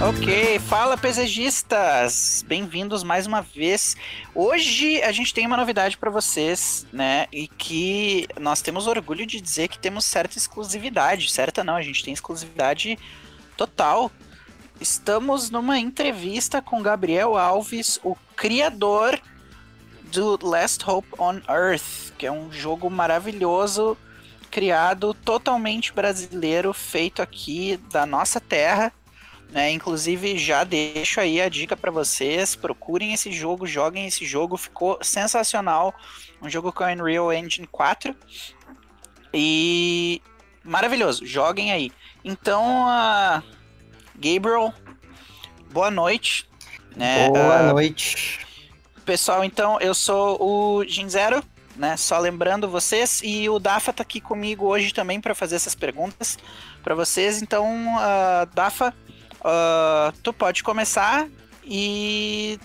Ok, fala pesegistas, bem-vindos mais uma vez. Hoje a gente tem uma novidade para vocês, né? E que nós temos orgulho de dizer que temos certa exclusividade. Certa não, a gente tem exclusividade total. Estamos numa entrevista com Gabriel Alves, o criador do Last Hope on Earth, que é um jogo maravilhoso, criado totalmente brasileiro, feito aqui da nossa terra né? Inclusive, já deixo aí a dica para vocês: procurem esse jogo, joguem esse jogo, ficou sensacional. Um jogo com Unreal Engine 4 e maravilhoso. Joguem aí. Então, uh, Gabriel, boa noite. Né? Boa uh, noite. Pessoal, então eu sou o Ginzero, né? Só lembrando vocês e o Dafa tá aqui comigo hoje também para fazer essas perguntas para vocês. Então, uh, Dafa, Uh, tu pode começar e,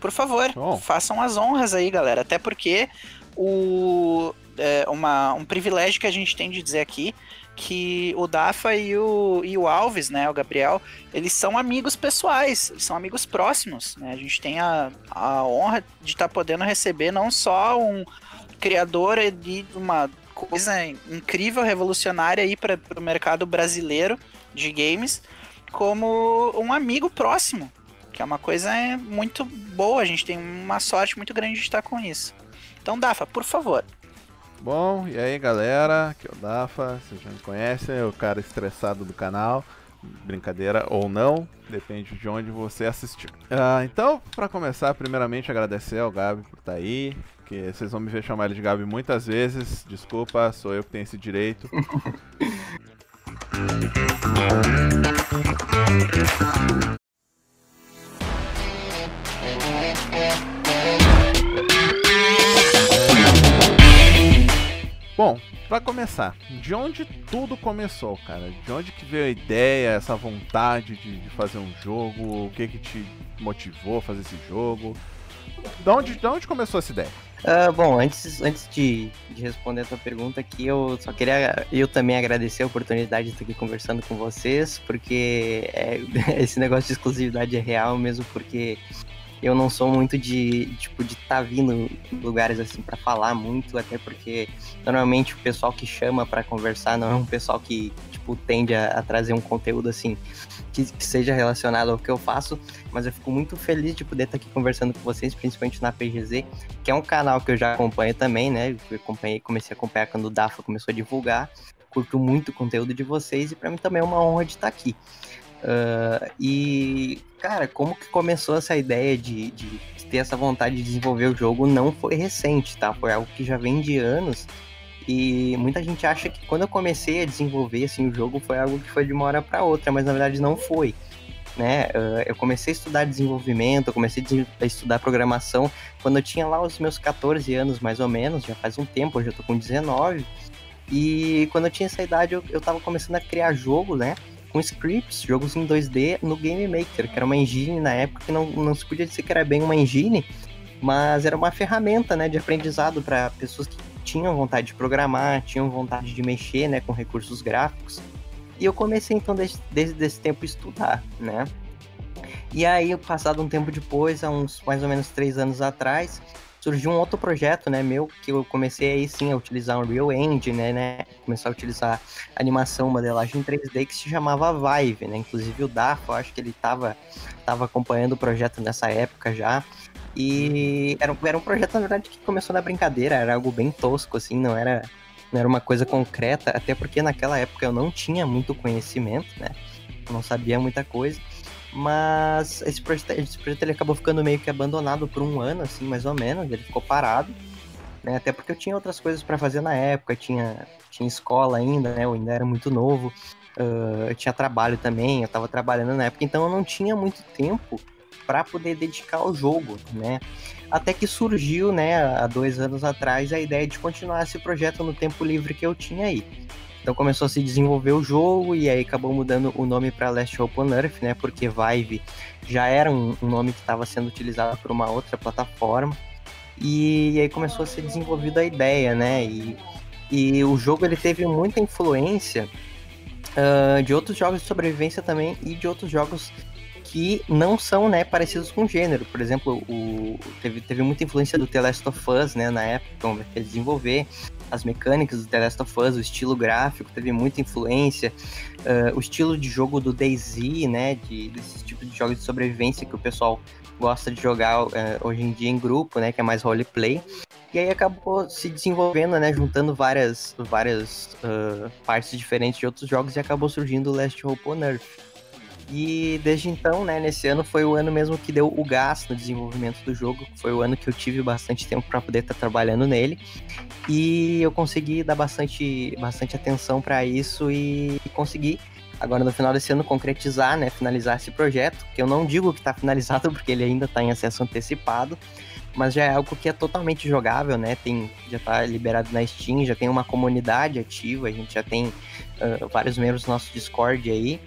por favor, Bom. façam as honras aí, galera. Até porque o, é, uma, um privilégio que a gente tem de dizer aqui que o Dafa e o, e o Alves, né, o Gabriel, eles são amigos pessoais, são amigos próximos, né? A gente tem a, a honra de estar tá podendo receber não só um criador de uma coisa incrível, revolucionária aí para o mercado brasileiro de games, como um amigo próximo, que é uma coisa muito boa. A gente tem uma sorte muito grande de estar com isso. Então, Dafa, por favor. Bom, e aí galera, aqui é o Dafa, vocês já me conhecem, é o cara estressado do canal. Brincadeira ou não, depende de onde você assistiu. Ah, então, para começar, primeiramente agradecer ao Gabi por estar tá aí, que vocês vão me ver chamar ele de Gabi muitas vezes. Desculpa, sou eu que tenho esse direito. Bom, para começar, de onde tudo começou, cara? De onde que veio a ideia, essa vontade de, de fazer um jogo? O que que te motivou a fazer esse jogo? De onde, de onde começou essa ideia? Uh, bom, antes, antes de, de, responder a tua pergunta aqui, eu só queria eu também agradecer a oportunidade de estar aqui conversando com vocês, porque é, esse negócio de exclusividade é real mesmo, porque eu não sou muito de, tipo, de estar tá vindo lugares assim para falar muito, até porque normalmente o pessoal que chama para conversar não é um pessoal que, tipo, tende a, a trazer um conteúdo assim que, que, seja relacionado ao que eu faço, mas eu fico muito feliz de poder estar tá aqui conversando com vocês, principalmente na PGZ, que é um canal que eu já acompanho também, né? Eu acompanhei, comecei a acompanhar quando o Dafa começou a divulgar. Curto muito o conteúdo de vocês e para mim também é uma honra de estar tá aqui. Uh, e, cara, como que começou essa ideia de, de, ter essa vontade de desenvolver o jogo não foi recente, tá? Foi algo que já vem de anos. E muita gente acha que quando eu comecei a desenvolver assim, o jogo foi algo que foi de uma hora para outra, mas na verdade não foi. Né? Uh, eu comecei a estudar desenvolvimento, eu comecei a estudar programação quando eu tinha lá os meus 14 anos, mais ou menos, já faz um tempo, hoje eu tô com 19. E quando eu tinha essa idade, eu, eu tava começando a criar jogo, né? Com scripts, jogos em 2D no Game Maker, que era uma engine na época que não, não se podia dizer que era bem uma engine, mas era uma ferramenta né, de aprendizado para pessoas que tinham vontade de programar, tinham vontade de mexer né, com recursos gráficos. E eu comecei então desde, desde esse tempo a estudar, né? E aí, passado um tempo depois, há uns mais ou menos três anos atrás, surgiu um outro projeto, né, meu, que eu comecei aí sim a utilizar o Real Engine, né, né, começar a utilizar animação, modelagem 3D que se chamava Vive, né, inclusive o Dafo, acho que ele estava tava acompanhando o projeto nessa época já, e era, era um projeto, na verdade, que começou na brincadeira, era algo bem tosco, assim, não era, não era uma coisa concreta, até porque naquela época eu não tinha muito conhecimento, né, não sabia muita coisa, mas esse projeto, esse projeto ele acabou ficando meio que abandonado por um ano, assim, mais ou menos. Ele ficou parado. Né? Até porque eu tinha outras coisas para fazer na época. Tinha, tinha escola ainda, né? Eu ainda era muito novo. Uh, eu tinha trabalho também, eu estava trabalhando na época, então eu não tinha muito tempo para poder dedicar ao jogo, né? Até que surgiu, né, há dois anos atrás, a ideia de continuar esse projeto no tempo livre que eu tinha aí. Então começou a se desenvolver o jogo e aí acabou mudando o nome para Last Hope on Earth, né? Porque Vive já era um, um nome que estava sendo utilizado por uma outra plataforma. E, e aí começou a ser desenvolvida a ideia, né? E, e o jogo ele teve muita influência uh, de outros jogos de sobrevivência também e de outros jogos que não são né, parecidos com gênero. Por exemplo, o, teve, teve muita influência do The Last of Us né, na época, como ele desenvolver. As mecânicas do The Last of Us, o estilo gráfico teve muita influência. Uh, o estilo de jogo do DayZ, né, de, desses tipos de jogos de sobrevivência que o pessoal gosta de jogar uh, hoje em dia em grupo, né, que é mais roleplay. E aí acabou se desenvolvendo, né, juntando várias, várias uh, partes diferentes de outros jogos e acabou surgindo o Last Hope on Earth. E desde então, né, nesse ano foi o ano mesmo que deu o gás no desenvolvimento do jogo. Foi o ano que eu tive bastante tempo para poder estar tá trabalhando nele. E eu consegui dar bastante, bastante atenção para isso e consegui agora no final desse ano concretizar, né, finalizar esse projeto, que eu não digo que está finalizado porque ele ainda está em acesso antecipado, mas já é algo que é totalmente jogável, né? Tem, já está liberado na Steam, já tem uma comunidade ativa, a gente já tem uh, vários membros do nosso Discord aí.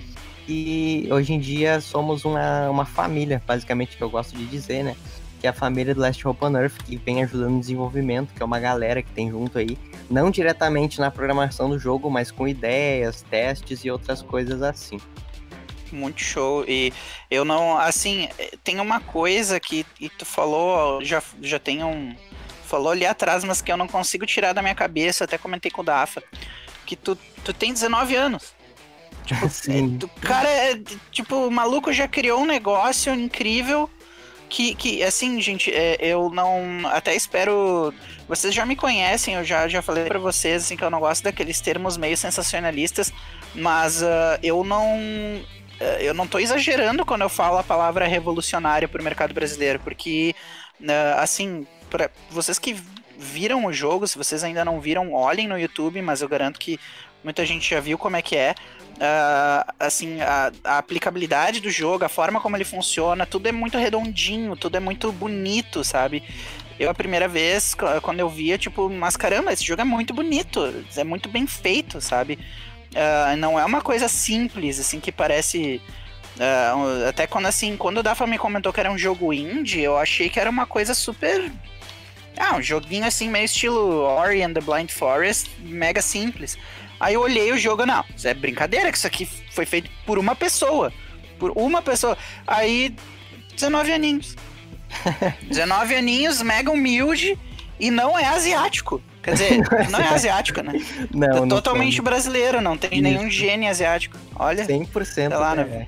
E hoje em dia somos uma, uma família, basicamente, que eu gosto de dizer, né? Que é a família do Last Hope on Earth, que vem ajudando no desenvolvimento, que é uma galera que tem junto aí, não diretamente na programação do jogo, mas com ideias, testes e outras coisas assim muito show. E eu não, assim, tem uma coisa que tu falou, já, já tem um. Falou ali atrás, mas que eu não consigo tirar da minha cabeça, até comentei com o Dafa. Que tu, tu tem 19 anos. Tipo, é, o cara é, tipo, o maluco já criou um negócio incrível que, que assim, gente, é, eu não. Até espero. Vocês já me conhecem, eu já, já falei para vocês assim, que eu não gosto daqueles termos meio sensacionalistas, mas uh, eu não. Uh, eu não tô exagerando quando eu falo a palavra revolucionária pro mercado brasileiro, porque, uh, assim, para vocês que viram o jogo, se vocês ainda não viram, olhem no YouTube, mas eu garanto que muita gente já viu como é que é uh, assim, a, a, aplicabilidade do jogo, a forma como ele funciona, tudo é muito redondinho, tudo é muito bonito, sabe? Eu, a primeira vez, quando eu via, tipo, mas caramba, esse jogo é muito bonito, é muito bem feito, sabe? Uh, não é uma coisa simples, assim, que parece. Uh, até quando, assim, quando o Dafa me comentou que era um jogo indie, eu achei que era uma coisa super. Ah, um joguinho assim, meio estilo Ori and the Blind Forest, mega simples. Aí eu olhei o jogo, não, isso é brincadeira que isso aqui foi feito por uma pessoa. Por uma pessoa. Aí, 19 aninhos. 19 aninhos, mega humilde e não é asiático. Quer dizer, não é asiático, né? Não, é totalmente não brasileiro, não tem Isso. nenhum gene asiático. Olha. 100% sei lá, né?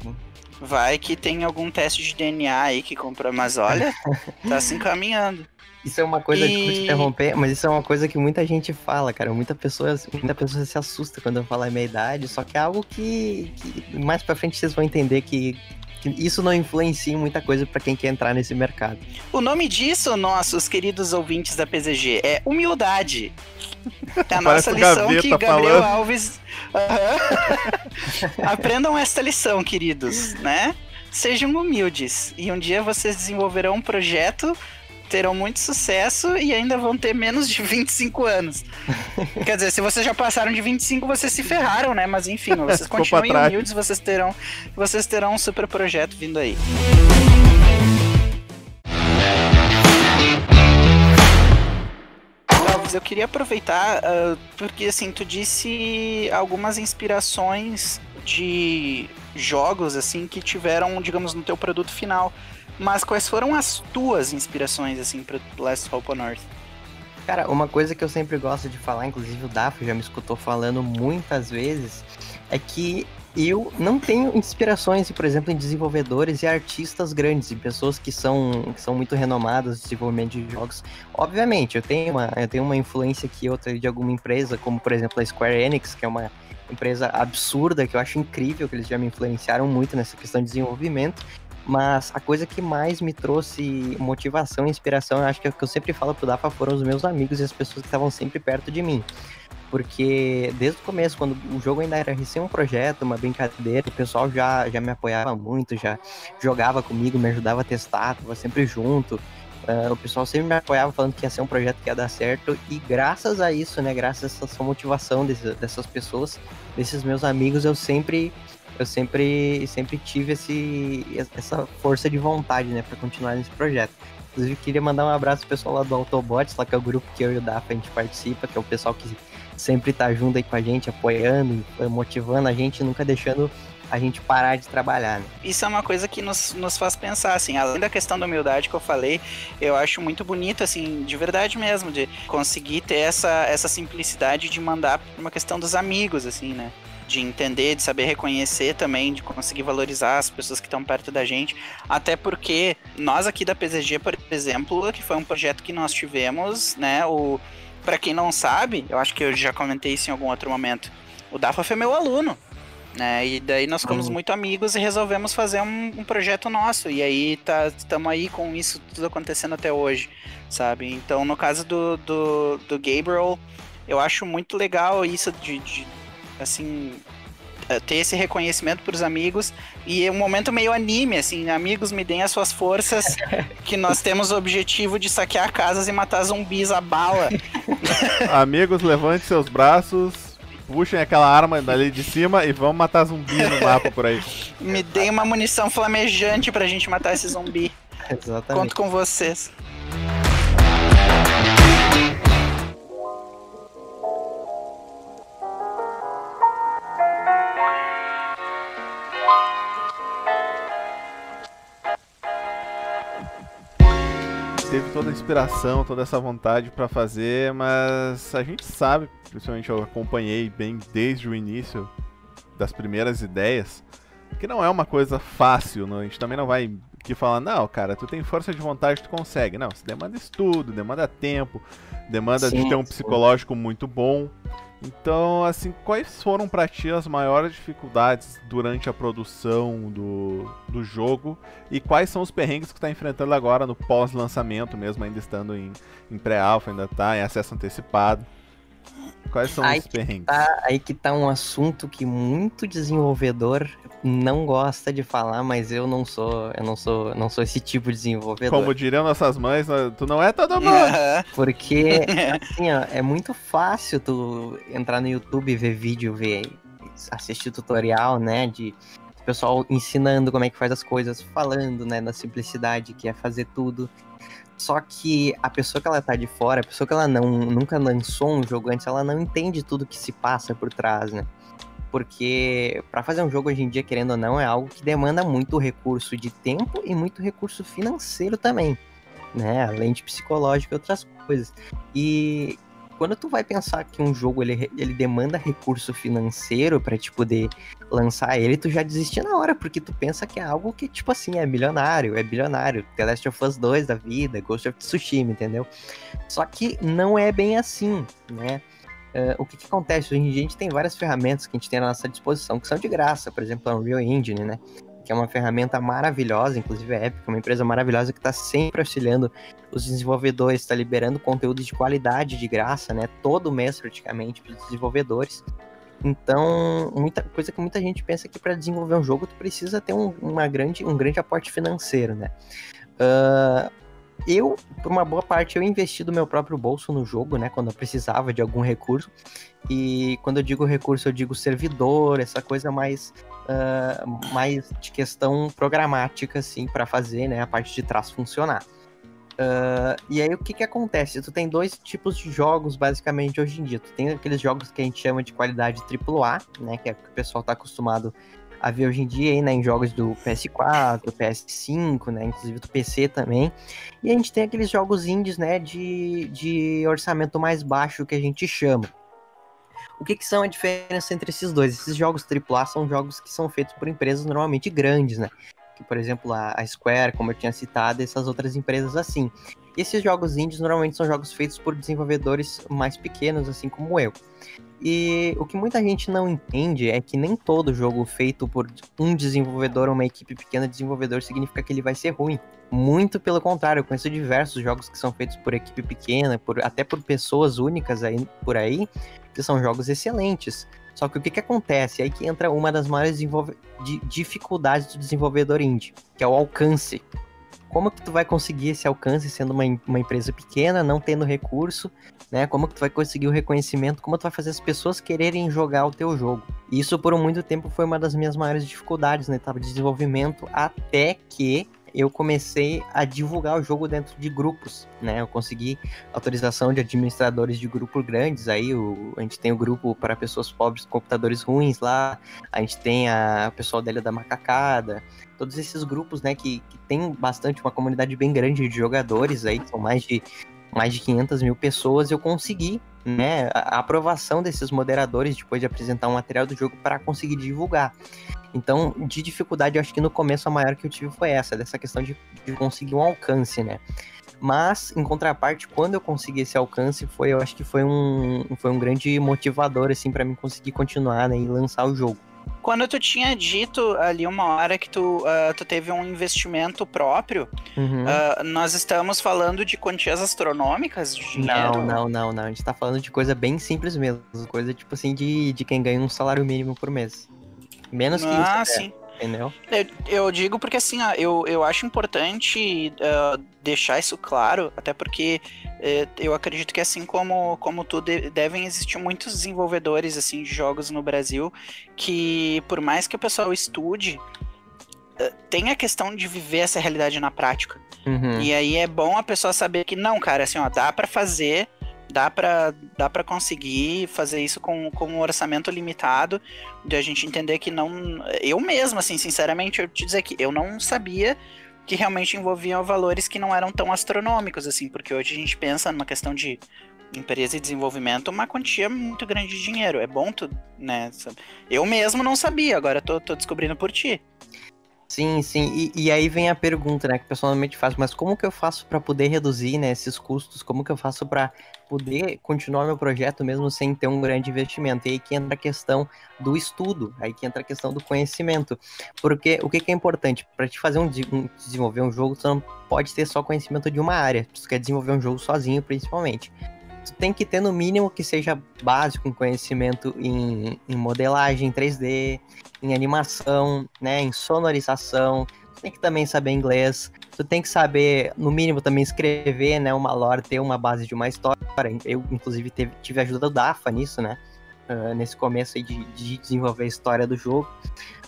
Vai que tem algum teste de DNA aí que comprou, mas olha, tá se encaminhando. Isso é uma coisa, e... te interromper, mas isso é uma coisa que muita gente fala, cara. Muita pessoa, muita pessoa se assusta quando eu falo a minha idade, só que é algo que, que mais pra frente vocês vão entender que, que isso não influencia em muita coisa para quem quer entrar nesse mercado. O nome disso, nossos queridos ouvintes da PZG, é humildade. É a nossa lição que Gabriel falando. Alves. Uhum. Aprendam esta lição, queridos, né? Sejam humildes. E um dia vocês desenvolverão um projeto terão muito sucesso e ainda vão ter menos de 25 anos. Quer dizer, se vocês já passaram de 25, vocês se ferraram, né? Mas enfim, vocês continuem humildes, vocês terão, vocês terão um super projeto vindo aí. Eu queria aproveitar, uh, porque assim, tu disse algumas inspirações de jogos assim que tiveram, digamos, no teu produto final. Mas quais foram as tuas inspirações, assim, pro Last Hope on Earth? Cara, uma coisa que eu sempre gosto de falar, inclusive o Dafo já me escutou falando muitas vezes, é que eu não tenho inspirações, por exemplo, em desenvolvedores e artistas grandes, e pessoas que são, que são muito renomadas no desenvolvimento de jogos. Obviamente, eu tenho uma, eu tenho uma influência aqui outra de alguma empresa, como por exemplo a Square Enix, que é uma empresa absurda, que eu acho incrível, que eles já me influenciaram muito nessa questão de desenvolvimento. Mas a coisa que mais me trouxe motivação e inspiração, eu acho que é o que eu sempre falo pro Dafa foram os meus amigos e as pessoas que estavam sempre perto de mim. Porque desde o começo, quando o jogo ainda era recém um projeto, uma brincadeira, o pessoal já, já me apoiava muito, já jogava comigo, me ajudava a testar, tava sempre junto. Uh, o pessoal sempre me apoiava falando que ia ser um projeto que ia dar certo. E graças a isso, né? Graças a essa motivação desse, dessas pessoas, desses meus amigos, eu sempre eu sempre, sempre tive esse, essa força de vontade, né, para continuar nesse projeto. Inclusive, queria mandar um abraço pro pessoal lá do Autobots, lá que é o grupo que eu e o Dafa a gente participa, que é o pessoal que sempre tá junto aí com a gente, apoiando, motivando a gente, nunca deixando a gente parar de trabalhar. Né? Isso é uma coisa que nos, nos faz pensar, assim, além da questão da humildade que eu falei, eu acho muito bonito, assim, de verdade mesmo, de conseguir ter essa, essa simplicidade de mandar uma questão dos amigos, assim, né? De entender, de saber reconhecer também, de conseguir valorizar as pessoas que estão perto da gente. Até porque nós aqui da PZG, por exemplo, que foi um projeto que nós tivemos, né? O para quem não sabe, eu acho que eu já comentei isso em algum outro momento. O Dafa foi meu aluno. Né? E daí nós ficamos uhum. muito amigos e resolvemos fazer um, um projeto nosso. E aí tá estamos aí com isso tudo acontecendo até hoje, sabe? Então no caso do, do, do Gabriel, eu acho muito legal isso de, de assim eh, ter esse reconhecimento para os amigos e é um momento meio anime, assim, amigos me deem as suas forças, que nós temos o objetivo de saquear casas e matar zumbis a bala. amigos, levante seus braços, puxem aquela arma dali de cima e vamos matar zumbi no mapa por aí. Me deem uma munição flamejante pra gente matar esse zumbi. Exatamente. Conto com vocês. Inspiração, toda essa vontade para fazer, mas a gente sabe, principalmente eu acompanhei bem desde o início das primeiras ideias, que não é uma coisa fácil, a gente também não vai aqui falar, não, cara, tu tem força de vontade, tu consegue. Não, você demanda estudo, demanda tempo, demanda sim, de ter um psicológico muito bom. Então, assim, quais foram para ti as maiores dificuldades durante a produção do, do jogo e quais são os perrengues que está enfrentando agora no pós-lançamento, mesmo ainda estando em, em pré-alpha, ainda está em acesso antecipado? Quais são aí os perrengues? Tá, aí que tá um assunto que muito desenvolvedor não gosta de falar, mas eu não sou, eu não sou, não sou esse tipo de desenvolvedor. Como diriam nossas mães, tu não é todo mundo. Porque assim, ó, é muito fácil tu entrar no YouTube, ver vídeo, ver assistir tutorial, né, de pessoal ensinando como é que faz as coisas, falando, né, da simplicidade que é fazer tudo. Só que a pessoa que ela tá de fora, a pessoa que ela não, nunca lançou um jogo antes, ela não entende tudo que se passa por trás, né? Porque para fazer um jogo hoje em dia, querendo ou não, é algo que demanda muito recurso de tempo e muito recurso financeiro também, né? Além de psicológico e outras coisas. E quando tu vai pensar que um jogo ele, ele demanda recurso financeiro para te poder lançar ele, tu já desiste na hora, porque tu pensa que é algo que, tipo assim, é milionário, é bilionário. The Last of Us 2 da vida, Ghost of Tsushima, entendeu? Só que não é bem assim, né? Uh, o que, que, acontece? Hoje em dia a gente tem várias ferramentas que a gente tem à nossa disposição que são de graça, por exemplo, a Unreal Engine, né? Que é uma ferramenta maravilhosa, inclusive a Epic, uma empresa maravilhosa que está sempre auxiliando os desenvolvedores, está liberando conteúdo de qualidade de graça, né? Todo mês praticamente para os desenvolvedores. Então, muita coisa que muita gente pensa que para desenvolver um jogo tu precisa ter um, uma grande, um grande aporte financeiro, né? Uh, eu, por uma boa parte, eu investi do meu próprio bolso no jogo, né? Quando eu precisava de algum recurso. E quando eu digo recurso, eu digo servidor, essa coisa mais, uh, mais de questão programática, assim, para fazer né, a parte de trás funcionar. Uh, e aí o que que acontece? Tu tem dois tipos de jogos basicamente hoje em dia. Tu tem aqueles jogos que a gente chama de qualidade AAA, né? Que é o que o pessoal tá acostumado a ver hoje em dia aí, né, em jogos do PS4, do PS5, né, inclusive do PC também. E a gente tem aqueles jogos indies, né, de, de orçamento mais baixo que a gente chama. O que, que são a diferença entre esses dois? Esses jogos AAA são jogos que são feitos por empresas normalmente grandes, né? Que, por exemplo, a Square, como eu tinha citado, essas outras empresas assim. Esses jogos indies normalmente são jogos feitos por desenvolvedores mais pequenos, assim como eu. E o que muita gente não entende é que nem todo jogo feito por um desenvolvedor ou uma equipe pequena de desenvolvedor significa que ele vai ser ruim. Muito pelo contrário, eu conheço diversos jogos que são feitos por equipe pequena, por, até por pessoas únicas aí, por aí, que são jogos excelentes. Só que o que, que acontece? É aí que entra uma das maiores dificuldades do desenvolvedor indie, que é o alcance. Como que tu vai conseguir esse alcance sendo uma, uma empresa pequena, não tendo recurso, né? Como que tu vai conseguir o reconhecimento, como tu vai fazer as pessoas quererem jogar o teu jogo. Isso por muito tempo foi uma das minhas maiores dificuldades na etapa de desenvolvimento, até que eu comecei a divulgar o jogo dentro de grupos, né? Eu consegui autorização de administradores de grupos grandes, aí o, a gente tem o grupo para pessoas pobres com computadores ruins lá, a gente tem a, o pessoal da da Macacada, todos esses grupos, né, que, que tem bastante, uma comunidade bem grande de jogadores aí, são mais de mais de 500 mil pessoas, eu consegui né, a aprovação desses moderadores depois de apresentar um material do jogo para conseguir divulgar. Então, de dificuldade, eu acho que no começo a maior que eu tive foi essa, dessa questão de, de conseguir um alcance, né? Mas, em contraparte, quando eu consegui esse alcance, foi, eu acho que foi um, foi um grande motivador, assim, para mim conseguir continuar, né, e lançar o jogo. Quando tu tinha dito ali uma hora que tu, uh, tu teve um investimento próprio, uhum. uh, nós estamos falando de quantias astronômicas de dinheiro? Não, não, não, não. A gente tá falando de coisa bem simples mesmo. Coisa tipo assim de, de quem ganha um salário mínimo por mês. Menos que ah, isso. sim. Entendeu? Eu, eu, digo porque assim, eu, eu acho importante uh, deixar isso claro, até porque uh, eu acredito que assim como, como tu, de, devem existir muitos desenvolvedores assim de jogos no Brasil que por mais que o pessoal estude, uh, tem a questão de viver essa realidade na prática. Uhum. E aí é bom a pessoa saber que não, cara, assim, ó, dá para fazer dá para dá para conseguir fazer isso com, com um orçamento limitado, de a gente entender que não. Eu mesmo, assim, sinceramente, eu te dizer que eu não sabia que realmente envolviam valores que não eram tão astronômicos, assim, porque hoje a gente pensa numa questão de empresa e desenvolvimento uma quantia muito grande de dinheiro. É bom tu, né? Eu mesmo não sabia, agora tô, tô descobrindo por ti. Sim, sim. E, e, aí vem a pergunta, né, que pessoalmente faz, mas como que eu faço para poder reduzir, né, esses custos? Como que eu faço para poder continuar meu projeto mesmo sem ter um grande investimento? E aí que entra a questão do estudo, aí que entra a questão do conhecimento. Porque o que, que é importante? Para te fazer um, um, desenvolver um jogo, você não pode ter só conhecimento de uma área. Você quer desenvolver um jogo sozinho, principalmente tu tem que ter no mínimo que seja básico um conhecimento em, em modelagem 3D, em animação, né, em sonorização. Tu tem que também saber inglês. Tu tem que saber, no mínimo, também escrever, né, uma lore, ter uma base de uma história. Eu, inclusive, teve, tive a ajuda do Dafa nisso, né, uh, nesse começo aí de, de desenvolver a história do jogo.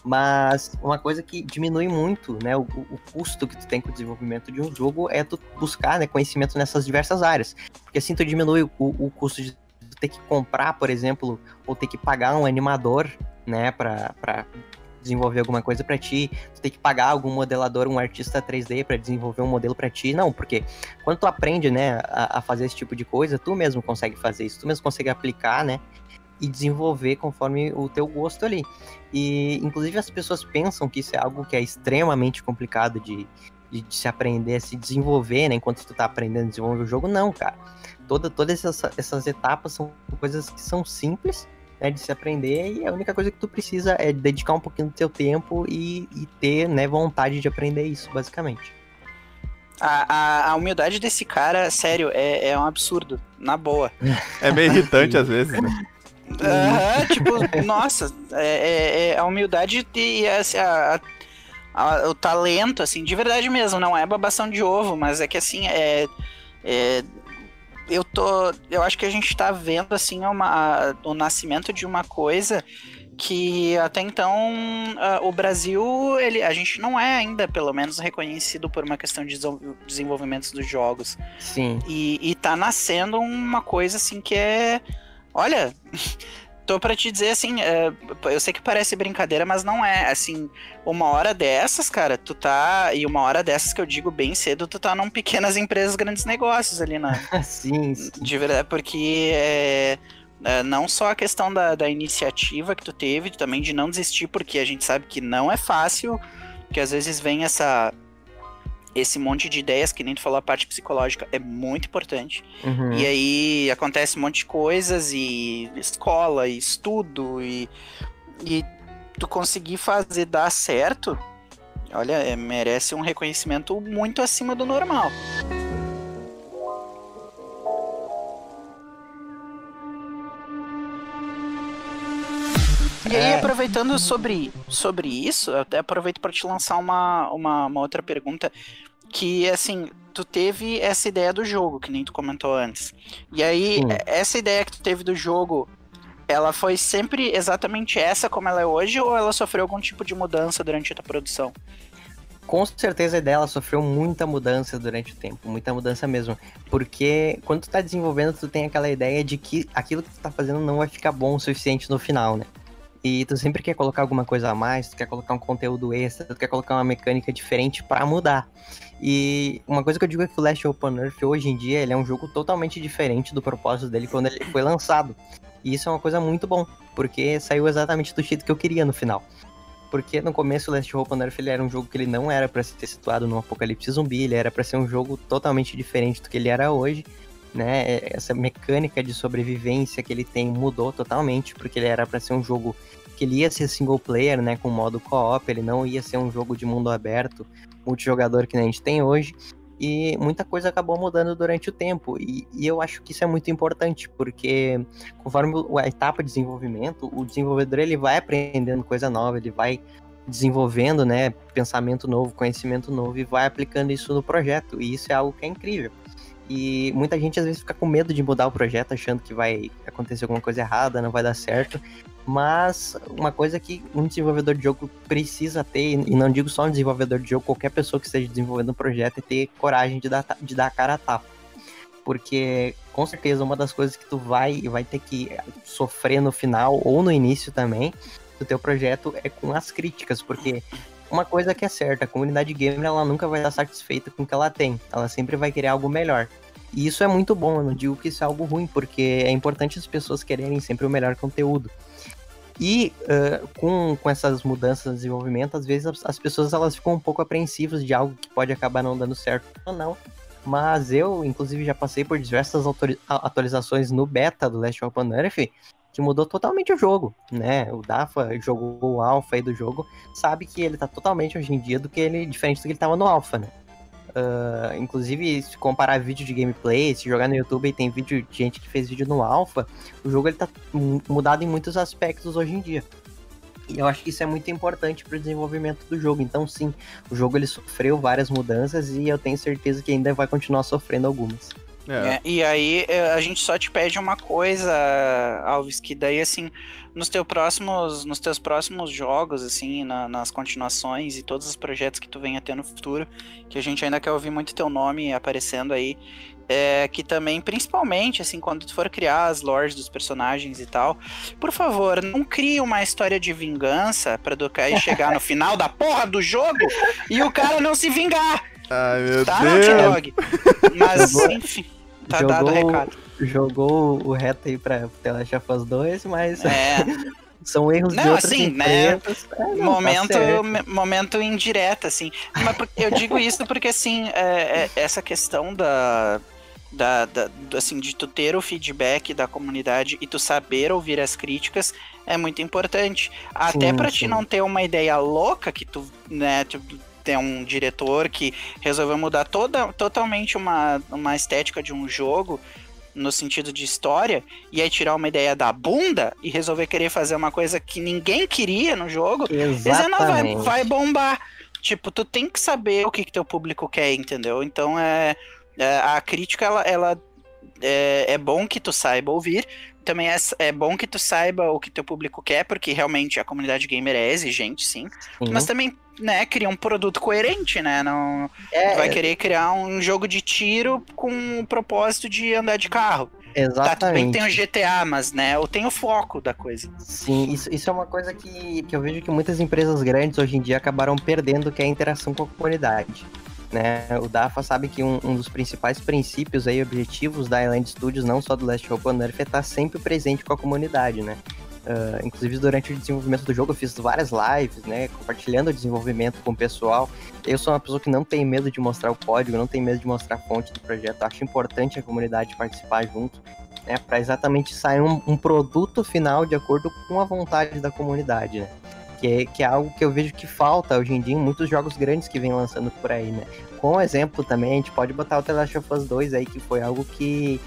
Mas uma coisa que diminui muito, né, o, o, custo que tu tem com o desenvolvimento de um jogo é tu buscar, né, conhecimento nessas diversas áreas. Porque assim tu diminui o, o custo de ter que comprar, por exemplo, ou ter que pagar um animador, né, para desenvolver alguma coisa para ti, tu tem que pagar algum modelador, um artista 3D para desenvolver um modelo para ti. Não, porque quando tu aprende, né, a, a, fazer esse tipo de coisa, tu mesmo consegue fazer isso, tu mesmo consegue aplicar, né, e desenvolver conforme o teu gosto ali. E, inclusive, as pessoas pensam que isso é algo que é extremamente complicado de, de, de se aprender, se desenvolver, né? Enquanto tu tá aprendendo a desenvolver o jogo. Não, cara. Toda, todas essas, essas etapas são coisas que são simples né, de se aprender e a única coisa que tu precisa é dedicar um pouquinho do teu tempo e, e ter né, vontade de aprender isso, basicamente. A, a, a, humildade desse cara, sério, é, é um absurdo, na boa. É meio irritante às vezes, né? Uhum, tipo, nossa, é, é, é, a humildade e assim, a, a, o talento, assim, de verdade mesmo, não é babação de ovo, mas é que assim, é, é eu tô, eu acho que a gente tá vendo assim uma, o nascimento de uma coisa que até então uh, o Brasil, ele, a gente não é ainda, pelo menos, reconhecido por uma questão de desenvolvimento dos jogos. Sim. E, e tá nascendo uma coisa assim que é Olha, tô para te dizer assim, é, eu sei que parece brincadeira, mas não é. Assim, uma hora dessas, cara, tu tá. E uma hora dessas que eu digo bem cedo, tu tá num pequenas empresas, grandes negócios ali na. sim, sim. De verdade, porque é, é, não só a questão da, da iniciativa que tu teve, também de não desistir, porque a gente sabe que não é fácil, que às vezes vem essa esse monte de ideias, que nem tu falou, a parte psicológica é muito importante. Uhum. E aí acontece um monte de coisas, e escola, e estudo, e, e tu conseguir fazer dar certo, olha, é, merece um reconhecimento muito acima do normal. E aí, é. aproveitando sobre, sobre isso, até aproveito para te lançar uma, uma, uma outra pergunta que, assim, tu teve essa ideia do jogo, que nem tu comentou antes. E aí, Sim. essa ideia que tu teve do jogo, ela foi sempre exatamente essa como ela é hoje, ou ela sofreu algum tipo de mudança durante a tua produção? Com certeza a ideia ela sofreu muita mudança durante o tempo, muita mudança mesmo. Porque quando tu tá desenvolvendo, tu tem aquela ideia de que aquilo que tu tá fazendo não vai ficar bom o suficiente no final, né? E tu sempre quer colocar alguma coisa a mais, tu quer colocar um conteúdo extra, tu quer colocar uma mecânica diferente pra mudar. E uma coisa que eu digo é que o Last Open Earth hoje em dia ele é um jogo totalmente diferente do propósito dele quando ele foi lançado. E isso é uma coisa muito bom, porque saiu exatamente do jeito que eu queria no final. Porque no começo o Last Hope on Earth ele era um jogo que ele não era pra ser situado num apocalipse zumbi, ele era pra ser um jogo totalmente diferente do que ele era hoje, né? Essa mecânica de sobrevivência que ele tem mudou totalmente, porque ele era pra ser um jogo que ele ia ser single player, né, com modo co-op, ele não ia ser um jogo de mundo aberto, multijogador que a gente tem hoje. E muita coisa acabou mudando durante o tempo. E, e eu acho que isso é muito importante, porque conforme a etapa de desenvolvimento, o desenvolvedor ele vai aprendendo coisa nova, ele vai desenvolvendo, né, pensamento novo, conhecimento novo e vai aplicando isso no projeto. E isso é algo que é incrível. E muita gente às vezes fica com medo de mudar o projeto, achando que vai acontecer alguma coisa errada, não vai dar certo. Mas uma coisa que um desenvolvedor de jogo precisa ter, e não digo só um desenvolvedor de jogo, qualquer pessoa que esteja desenvolvendo um projeto é ter coragem de dar, de dar a cara a tapa. Porque com certeza uma das coisas que tu vai vai ter que sofrer no final ou no início também do teu projeto é com as críticas, porque uma coisa que é certa, a comunidade gamer ela nunca vai estar satisfeita com o que ela tem, ela sempre vai querer algo melhor. E isso é muito bom, eu não digo que isso é algo ruim, porque é importante as pessoas quererem sempre o melhor conteúdo. E uh, com, com essas mudanças desenvolvimento, às vezes as, as pessoas elas ficam um pouco apreensivas de algo que pode acabar não dando certo ou não. Mas eu, inclusive, já passei por diversas atualizações no beta do Last of Us Earth que mudou totalmente o jogo, né? O Dafa jogou o alpha aí do jogo, sabe que ele tá totalmente hoje em dia do que ele diferente do que ele tava no alpha, né? Ah, inclusive, se comparar vídeo de gameplay, se jogar no YouTube e tem vídeo de gente que fez vídeo no alpha, o jogo ele tá mu- mudado em muitos aspectos hoje em dia. E eu acho que isso é muito importante para o desenvolvimento do jogo. Então, sim, o jogo ele sofreu várias mudanças e eu tenho certeza que ainda vai continuar sofrendo algumas. É. É, e aí é, a gente só te pede uma coisa, Alves, que daí assim, nos teus próximos, nos teus próximos jogos, assim, na- nas continuações e todos os projetos que tu venha ter no futuro, que a gente ainda quer ouvir muito teu nome aparecendo aí, é que também, principalmente, assim, quando tu for criar as lores dos personagens e tal, por favor, não crie uma história de vingança pra do cara chegar no final da porra do jogo e o cara não se vingar, Ai, meu tá, Naughty Deus. Dog? Mas, Jogou- enfim, tá dado o jogou- recado. Jogou o reto aí pra The Last of Us 2, mas É, são erros de Não, outras assim, né, empresas. É, não, tá momento, me- momento indireto, assim. Mas eu digo isso porque, assim, é- é- essa questão da, da, da- assim, de tu ter o feedback da comunidade e tu saber ouvir as críticas é muito importante. Até pra ti não ter uma ideia louca que tu, né, tu tem um diretor que resolveu mudar toda, totalmente uma, uma estética de um jogo no sentido de história, e aí tirar uma ideia da bunda e resolver querer fazer uma coisa que ninguém queria no jogo, Dizer, não, vai, vai bombar. Tipo, tu tem que saber o que, que teu público quer, entendeu? Então é, é, a crítica, ela, ela é, é bom que tu saiba ouvir. Também é, é bom que tu saiba o que teu público quer, porque realmente a comunidade gamer é exigente, sim. Sim. Mas também, né, cria um produto coerente, né? Não É, vai querer criar um jogo de tiro com o propósito de andar de carro. Tá, tudo bem que exatamente. tem o GTA, mas, né, eu tenho o foco da coisa. Sim, isso, isso é uma coisa que, que eu vejo que muitas empresas grandes hoje em dia acabaram perdendo, que é a interação com a comunidade. Né? O DAFA sabe que um, um dos principais princípios aí, objetivos da Island Studios, não só do Last Hope on Earth, é estar sempre presente com a comunidade, né? Ah, inclusive, durante o desenvolvimento do jogo, eu fiz várias lives, né? Compartilhando o desenvolvimento com o pessoal. Eu sou uma pessoa que não tem medo de mostrar o código, não tem medo de mostrar a fonte do projeto. Acho importante a comunidade participar junto, né? Para exatamente sair um, um produto final de acordo com a vontade da comunidade, né? Que é, que é algo que eu vejo que falta hoje em dia em muitos jogos grandes que vem lançando por aí, né? Com exemplo também, a gente pode botar o The Last of Us 2 aí, que foi algo que,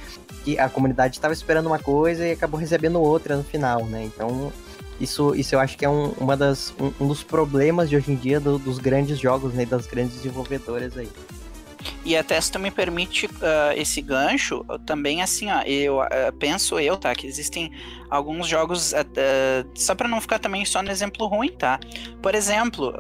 que a comunidade estava esperando uma coisa e acabou recebendo outra no final, né? Então, isso, isso eu acho que é um, uma das, um, um dos problemas de hoje em dia do- dos grandes jogos, né? Das grandes desenvolvedoras aí. E até tu me permite uh, esse gancho, também assim, ó, eu uh, penso eu, tá, que existem alguns jogos, uh, só para não ficar também só no exemplo ruim, tá? Por exemplo,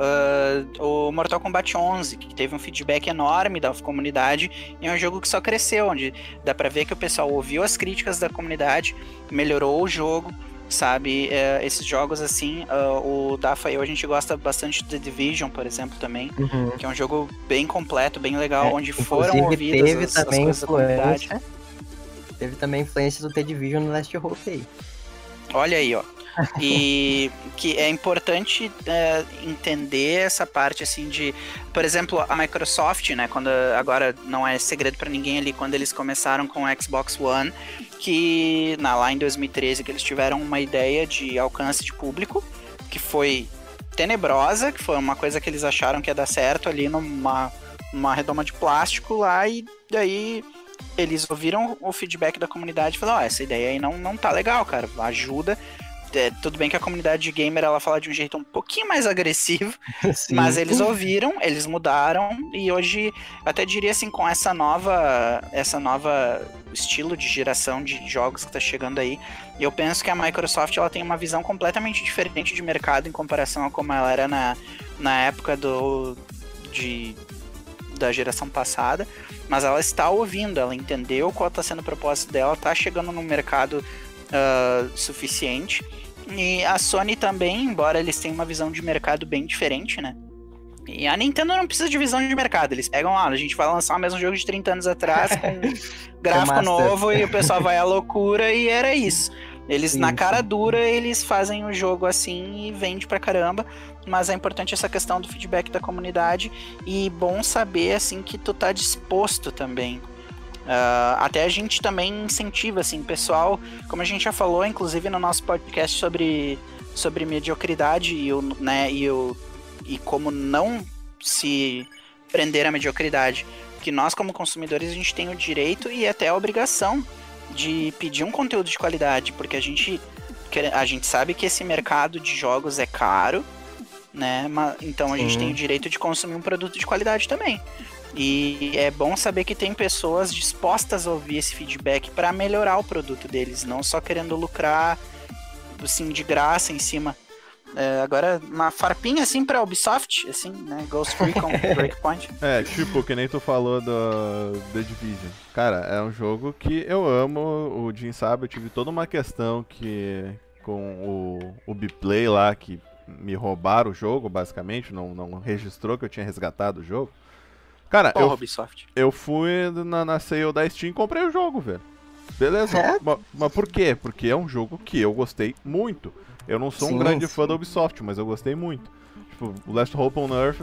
o Mortal Kombat 11, que teve um feedback enorme da comunidade, e é um jogo que só cresceu, onde dá para ver que o pessoal ouviu as críticas da comunidade, melhorou o jogo, sabe? É, esses jogos assim, uh, o Dafa e eu a gente gosta bastante de The Division, por exemplo, também, uhum. que é um jogo bem completo, bem legal, é, onde foram ouvidas teve as, também as influência, Teve também influência do The Division no Last Hope aí. Olha aí, ó. E que é importante é, entender essa parte assim de, por exemplo, a Microsoft, né, quando agora não é segredo para ninguém ali quando eles começaram com o Xbox One, que na, lá em 2013 que eles tiveram uma ideia de alcance de público que foi tenebrosa, que foi uma coisa que eles acharam que ia dar certo ali numa uma redoma de plástico lá e daí eles ouviram o feedback da comunidade e falaram, oh, essa ideia aí não, não tá legal, cara, ajuda é, tudo bem que a comunidade gamer ela fala de um jeito um pouquinho mais agressivo, Sim. mas eles ouviram, eles mudaram e hoje até diria assim com essa nova essa nova estilo de geração de jogos que está chegando aí, eu penso que a Microsoft ela tem uma visão completamente diferente de mercado em comparação a como ela era na, na época do de da geração passada, mas ela está ouvindo, ela entendeu qual está sendo o propósito dela, está chegando no mercado uh, suficiente. E a Sony também, embora eles tenham uma visão de mercado bem diferente, né? E a Nintendo não precisa de visão de mercado. Eles pegam, ah, a gente vai lançar o mesmo jogo de 30 anos atrás com gráfico novo e o pessoal vai à loucura e era isso. Eles, Sim. na cara dura, eles fazem o jogo assim e vende pra caramba. Mas é importante essa questão do feedback da comunidade e bom saber, assim, que tu tá disposto também Uh, até a gente também incentiva, assim, pessoal, como a gente já falou, inclusive no nosso podcast sobre, sobre mediocridade e, o, né, e, o, e como não se prender à mediocridade, que nós como consumidores a gente tem o direito e até a obrigação de pedir um conteúdo de qualidade, porque a gente, a gente sabe que esse mercado de jogos é caro, né? Então a gente tem o direito de consumir um produto de qualidade também. E é bom saber que tem pessoas dispostas a ouvir esse feedback para melhorar o produto deles, não só querendo lucrar assim de graça em cima. É, agora, uma farpinha assim pra Ubisoft, assim, né? Ghost Recon Breakpoint. É, tipo, que nem tu falou do The Division. Cara, é um jogo que eu amo, o Jim sabe, eu tive toda uma questão que com o, o Biplay lá, que me roubaram o jogo, basicamente, não, não registrou que eu tinha resgatado o jogo. Cara, eu, Ubisoft. eu fui na, na sale da Steam e comprei o jogo, velho. Beleza. É? Mas, mas, por quê? Porque é um jogo que eu gostei muito. Eu não sou sim, um grande sim. fã da Ubisoft, mas eu gostei muito. Tipo, o Last Hope on Earth,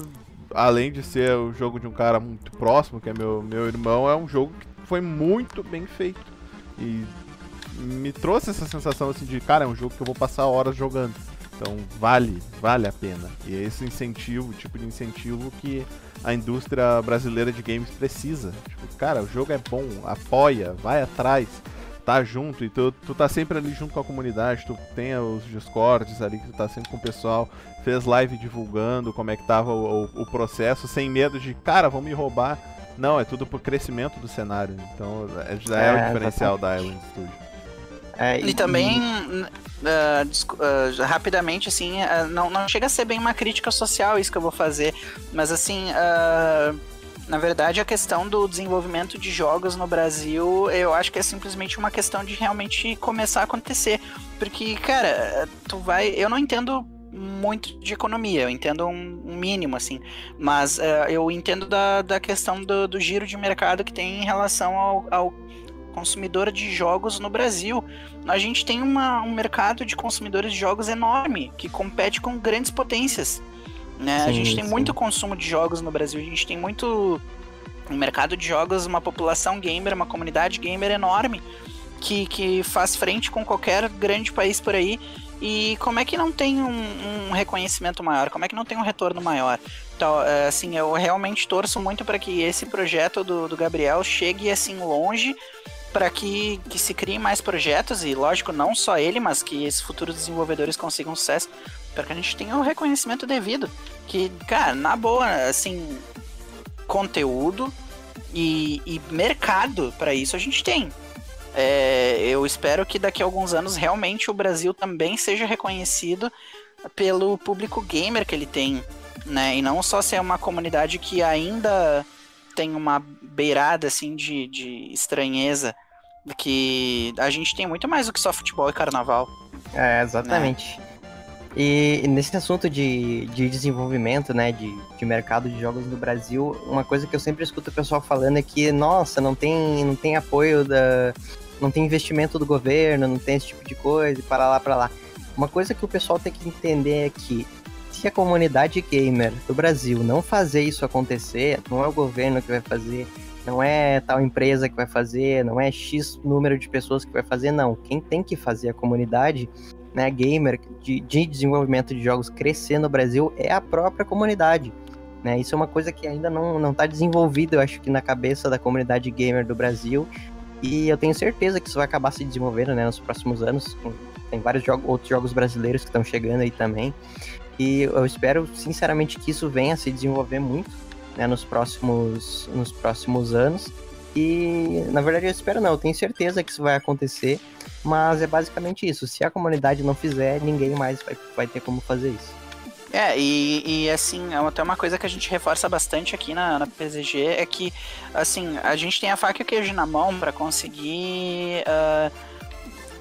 além de ser o jogo de um cara muito próximo, que é meu, meu irmão, é um jogo que foi muito bem feito. E me trouxe essa sensação assim de, cara, é um jogo que eu vou passar horas jogando. Então vale, vale a pena. E é esse incentivo, o tipo de incentivo que a indústria brasileira de games precisa. Tipo, cara, o jogo é bom, apoia, vai atrás, tá junto, e tu, tu tá sempre ali junto com a comunidade, tu tem os discords ali que tu tá sempre com o pessoal, fez live divulgando como é que tava o, o, o processo, sem medo de, cara, vão me roubar. Não, é tudo pro crescimento do cenário. Então é, já é, é o diferencial da Island Studio. É, e, e, também, uh, uh, rapidamente, assim, uh, não, não chega a ser bem uma crítica social isso que eu vou fazer, mas assim, na verdade, a questão do desenvolvimento de jogos no Brasil, eu acho que é simplesmente uma questão de realmente começar a acontecer. Porque, cara, tu vai. Eu não entendo muito de economia, eu entendo um, mínimo, assim, mas eu entendo da, da questão do, do, giro de mercado que tem em relação ao, ao consumidora de jogos no Brasil. A gente tem uma, um mercado de consumidores de jogos enorme, que compete com grandes potências. Né? Sim, a gente tem sim. muito consumo de jogos no Brasil, a gente tem muito um mercado de jogos, uma população gamer, uma comunidade gamer enorme que, que faz frente com qualquer grande país por aí. E como é que não tem um, um reconhecimento maior? Como é que não tem um retorno maior? Então, é, assim, eu realmente torço muito para que esse projeto do, do Gabriel chegue assim longe para que, que se criem mais projetos e, lógico, não só ele, mas que esses futuros desenvolvedores consigam sucesso, para que a gente tenha o reconhecimento devido. Que, cara, na boa, assim, conteúdo E, e mercado para isso a gente tem. É, eu espero que daqui a alguns anos realmente o Brasil também seja reconhecido pelo público gamer que ele tem, né? E não só ser uma comunidade que ainda tem uma beirada assim de, de estranheza, que a gente tem muito mais do que só futebol e carnaval. É, exatamente. Né? E nesse assunto de, de desenvolvimento, né, de, de mercado de jogos no Brasil, uma coisa que eu sempre escuto o pessoal falando é que, nossa, não tem, não tem apoio da. não tem investimento do governo, não tem esse tipo de coisa, e para lá, para lá. Uma coisa que o pessoal tem que entender é que se a comunidade gamer do Brasil não fazer isso acontecer, não é o governo que vai fazer, não é tal empresa que vai fazer, não é X número de pessoas que vai fazer, não. Quem tem que fazer a comunidade né, gamer de, de desenvolvimento de jogos crescer no Brasil é a própria comunidade. Né? Isso é uma coisa que ainda não está desenvolvida, eu acho que na cabeça da comunidade gamer do Brasil. E eu tenho certeza que isso vai acabar se desenvolvendo né, nos próximos anos. Tem vários jogos, outros jogos brasileiros que estão chegando aí também. E eu espero, sinceramente, que isso venha a se desenvolver muito né, nos, próximos, nos próximos anos. E, na verdade, eu espero não, eu tenho certeza que isso vai acontecer. Mas é basicamente isso. Se a comunidade não fizer, ninguém mais vai, vai ter como fazer isso. É, e, e assim, é até uma coisa que a gente reforça bastante aqui na, na PZG é que, assim, a gente tem a faca e o queijo na mão para conseguir. Uh,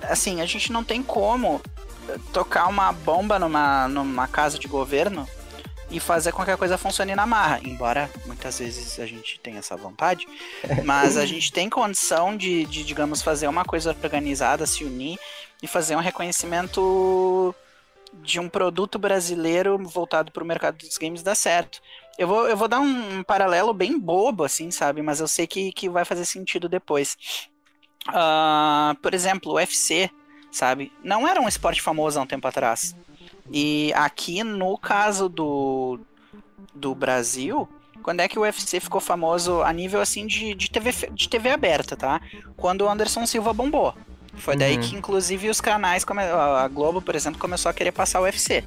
assim, a gente não tem como tocar uma bomba numa, numa casa de governo e fazer com que a coisa funcione na marra. Embora muitas vezes a gente tenha essa vontade, mas a gente tem condição de, de, digamos, fazer uma coisa organizada, se unir e fazer um reconhecimento de um produto brasileiro voltado para o mercado dos games dar certo. Eu vou, eu vou dar um, paralelo bem bobo, assim, sabe? Mas eu sei que, que vai fazer sentido depois. Uh, por exemplo, o UFC, sabe? Não era um esporte famoso há um tempo atrás. E aqui no caso do, do Brasil, quando é que o UFC ficou famoso a nível assim de, de, TV, de TV aberta, tá? Quando o Anderson Silva bombou. Foi daí uhum. que, inclusive, os canais, come... a Globo, por exemplo, começou a querer passar o UFC.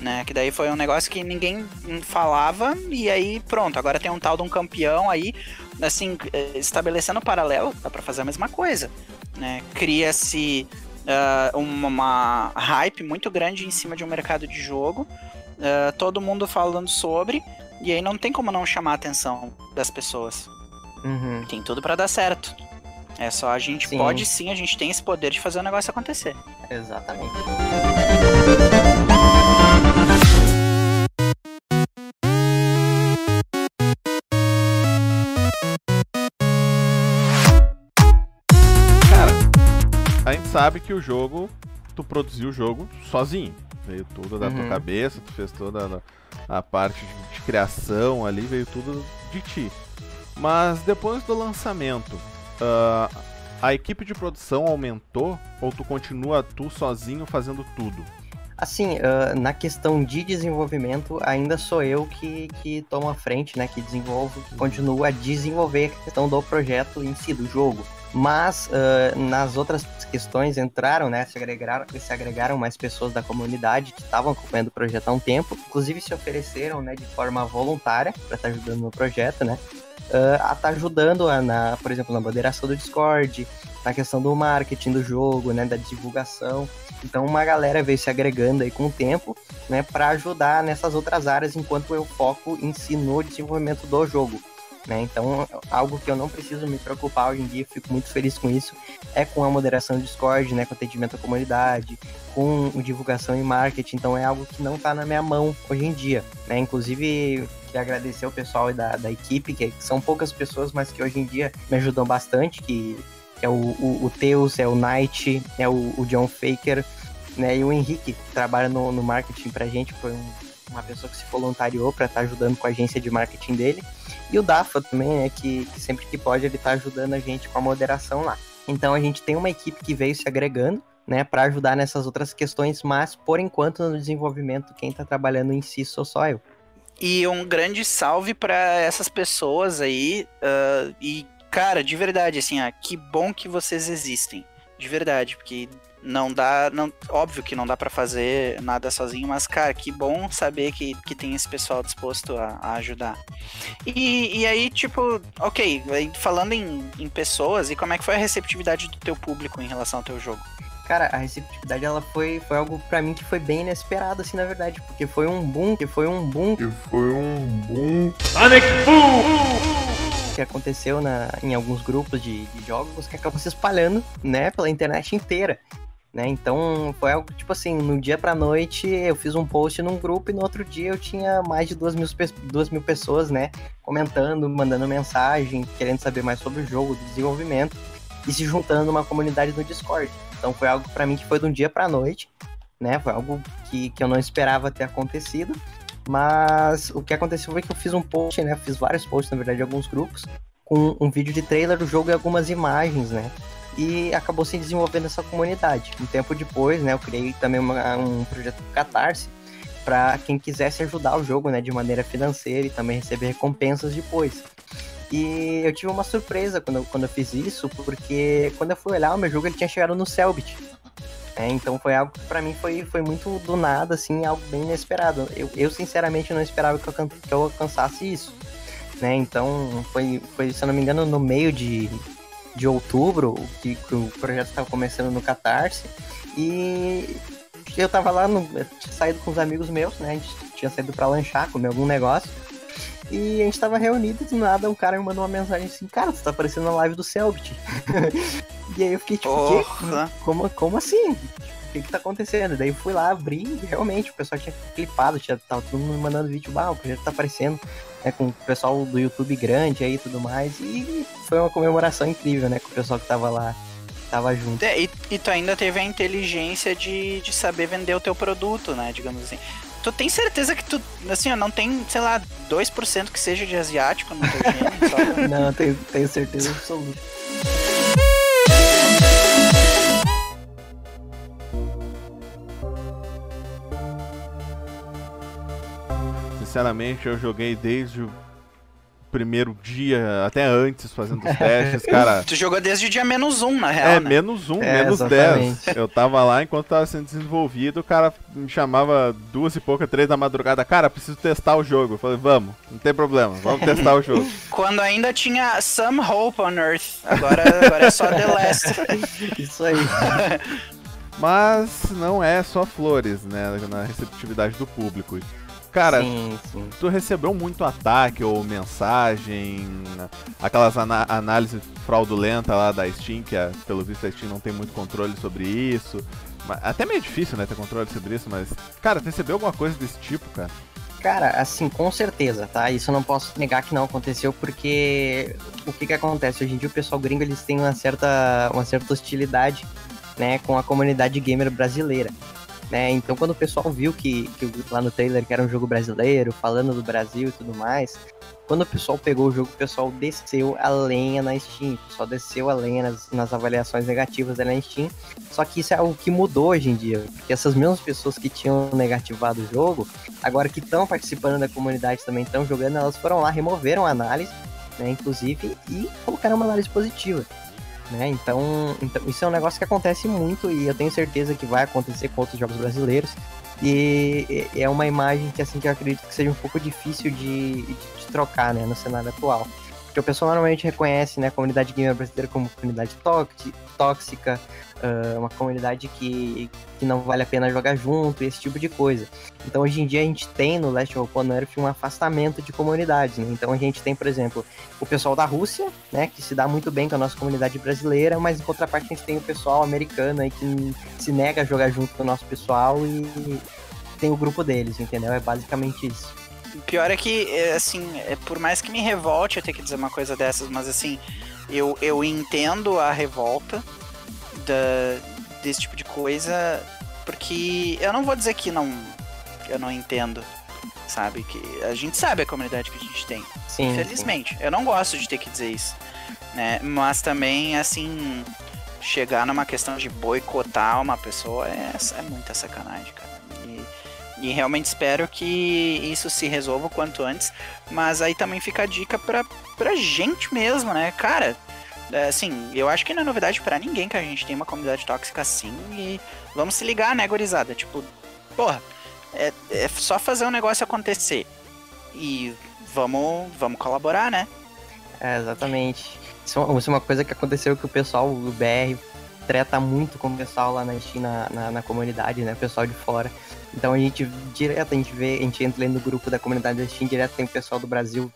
Né? Que daí foi um negócio que ninguém falava, e aí pronto, agora tem um tal de um campeão aí, assim, eh, estabelecendo paralelo, dá pra fazer a mesma coisa. Né? Cria-se uh, uma, uma, hype muito grande em cima de um mercado de jogo, uh, todo mundo falando sobre, e aí não tem como não chamar a atenção das pessoas. Uhum. Tem tudo para dar certo. É só a gente sim. pode sim, a gente tem esse poder de fazer o negócio acontecer. Exatamente. Sabe que o jogo, tu produziu o jogo sozinho. Veio tudo da uhum. tua cabeça, tu fez toda a, a parte de, de, criação ali, veio tudo de ti. Mas depois do lançamento, uh, a equipe de produção aumentou ou tu continua tu sozinho fazendo tudo? Assim, uh, na questão de desenvolvimento, ainda sou eu que, que tomo a frente, né? Que desenvolvo, que continuo a desenvolver a questão do projeto em si, do jogo. Mas uh, nas outras questões entraram, né? Se agregaram, se agregaram mais pessoas da comunidade que estavam acompanhando o projeto há um tempo, inclusive se ofereceram, né, de forma voluntária para estar tá ajudando no projeto, né? Uh, a estar tá ajudando a, na, por exemplo, na moderação do Discord, na questão do marketing do jogo, né, da divulgação. Então uma galera veio se agregando aí com o tempo, né, para ajudar nessas outras áreas enquanto eu foco em si no desenvolvimento do jogo. Né? Então, algo que eu não preciso me preocupar hoje em dia, fico muito feliz com isso, é com a moderação do Discord, né, com atendimento à comunidade, com divulgação e marketing. Então, é algo que não está na minha mão hoje em dia. Né? Inclusive, queria agradecer o pessoal da, da equipe, que são poucas pessoas, mas que hoje em dia me ajudam bastante, que, que é o, o, o Teus, é o Knight, é o, o John Faker, né, e o Henrique, que trabalha no, no marketing pra gente, foi um, uma pessoa que se voluntariou para estar tá ajudando com a agência de marketing dele. E o Dafa também, né, que, que sempre que pode ele tá ajudando a gente com a moderação lá. Então a gente tem uma equipe que veio se agregando, né, para ajudar nessas outras questões, mas por enquanto no desenvolvimento quem tá trabalhando em si sou só eu. E um grande salve para essas pessoas aí. Uh, e, cara, de verdade, assim, ah, que bom que vocês existem. De verdade, porque não dá, não, óbvio que não dá para fazer nada sozinho, mas cara, que bom saber que, que tem esse pessoal disposto a, a ajudar. E, e aí, tipo, ok, falando em, em pessoas, e como é que foi a receptividade do teu público em relação ao teu jogo? Cara, a receptividade ela foi, foi algo para mim que foi bem inesperado, assim, na verdade, porque foi um boom, que foi um boom. Que foi um boom. Sonic Boom! Que aconteceu na, em alguns grupos de, de jogos que acabou se espalhando, né, pela internet inteira. Né? Então foi algo tipo assim, no dia pra noite eu fiz um post num grupo e no outro dia eu tinha mais de duas mil, duas mil pessoas, né? Comentando, mandando mensagem, querendo saber mais sobre o jogo, do desenvolvimento e se juntando numa comunidade no Discord. Então foi algo para mim que foi de um dia pra noite, né? Foi algo que, que eu não esperava ter acontecido. Mas o que aconteceu foi que eu fiz um post, né? fiz vários posts, na verdade, em alguns grupos, com um vídeo de trailer do jogo e algumas imagens, né? E acabou se desenvolvendo essa comunidade. Um tempo depois, né, eu criei também uma, um projeto Catarse para quem quisesse ajudar o jogo, né, de maneira financeira e também receber recompensas depois. E eu tive uma surpresa quando eu, quando eu fiz isso, porque quando eu fui olhar o meu jogo, ele tinha chegado no Selbit. É, então foi algo que pra mim foi, foi muito do nada, assim, algo bem inesperado. Eu, eu sinceramente não esperava que eu, que eu alcançasse isso. Né? Então foi, foi, se eu não me engano, no meio de, de outubro, que, que o projeto estava começando no Catarse. E eu tava lá, no, eu tinha saído com os amigos meus, né? A gente tinha saído para lanchar, comer algum negócio. E a gente tava reunido e do nada um cara me mandou uma mensagem assim, cara, você tá aparecendo na live do Selbit. e aí eu fiquei tipo, Porra. Como, como assim? Que que tá acontecendo? Daí eu fui lá, abri e realmente o pessoal tinha clipado, tinha, tava todo mundo mandando vídeo, bah, o projeto tá aparecendo né, com o pessoal do YouTube grande aí e tudo mais. E foi uma comemoração incrível, né, com o pessoal que tava lá, tava junto. É, e, e tu ainda teve a inteligência de, de saber vender o teu produto, né, digamos assim. Tu tem certeza que tu, assim, não tem, sei lá, 2% que seja de asiático no teu gênio? Só... não, tenho, tenho certeza absoluta. Sinceramente, eu joguei desde o primeiro dia, até antes, fazendo os testes, cara. Tu jogou desde o dia menos um, na real. É, né? menos um, é, menos exatamente. dez. Eu tava lá enquanto tava sendo desenvolvido, o cara me chamava duas e pouca, três da madrugada. Cara, preciso testar o jogo. Eu falei, vamos, não tem problema, vamos testar o jogo. Quando ainda tinha Some Hope on Earth. Agora, agora é só The Last. Isso aí. Mas não é só flores, né, na receptividade do público. Cara, sim, sim. tu recebeu muito ataque ou mensagem, aquelas análises fraudulentas lá da Steam, que é, pelo visto a Steam não tem muito controle sobre isso. Até meio difícil, né, ter controle sobre isso, mas, cara, tu recebeu alguma coisa desse tipo, cara? Cara, assim, com certeza, tá? Isso eu não posso negar que não aconteceu, porque o que que acontece? Hoje em dia o pessoal gringo, eles têm uma certa, uma certa hostilidade, né, com a comunidade gamer brasileira. Né? Então, quando o pessoal viu que, que lá no trailer que era um jogo brasileiro, falando do Brasil e tudo mais, quando o pessoal pegou o jogo, o pessoal desceu a lenha na Steam, o pessoal desceu a lenha nas, nas avaliações negativas da Steam. Só que isso é algo que mudou hoje em dia, porque essas mesmas pessoas que tinham negativado o jogo, agora que estão participando da comunidade também estão jogando, elas foram lá, removeram a análise, né, inclusive, e colocaram uma análise positiva. Né? Então, então, isso é um negócio que acontece muito e eu tenho certeza que vai acontecer com outros jogos brasileiros. E é uma imagem que assim que eu acredito que seja um pouco difícil de, de, trocar né, no cenário atual. Porque o pessoal normalmente reconhece né, a comunidade gamer brasileira como comunidade tóxica, uh, uma comunidade que, que não vale a pena jogar junto, esse tipo de coisa. Então hoje em dia a gente tem no Last of Us Earth um afastamento de comunidades. Né? Então a gente tem, por exemplo, o pessoal da Rússia, né, que se dá muito bem com a nossa comunidade brasileira, mas em contraparte a gente tem o pessoal americano aí que se nega a jogar junto com o nosso pessoal e tem o grupo deles, entendeu? É basicamente isso. O pior é que, é, assim, é, por mais que me revolte eu ter que dizer uma coisa dessas, mas assim, eu, eu entendo a revolta da, desse tipo de coisa, porque eu não vou dizer que não eu não entendo, sabe? Que a gente sabe a comunidade que a gente tem. Sim, Infelizmente. Sim. Eu não gosto de ter que dizer isso. Né? Mas também, assim, chegar numa questão de boicotar uma pessoa é, é muita sacanagem, cara. E realmente espero que isso se resolva o quanto antes. Mas aí também fica a dica pra, pra gente mesmo, né? Cara, É, assim, eu acho que não é novidade pra ninguém que a gente tem uma comunidade tóxica assim e vamos se ligar, né, gurizada? Tipo, porra, é, é só fazer o negócio acontecer e vamos, vamos colaborar, né? É, exatamente. Isso é isso é uma coisa que aconteceu que o pessoal do BR treta muito com o pessoal lá na China, na, na comunidade, né? O pessoal de fora. Então a gente direto, a gente vê, a gente entra ali no grupo da comunidade da Steam, direto tem o pessoal do Brasil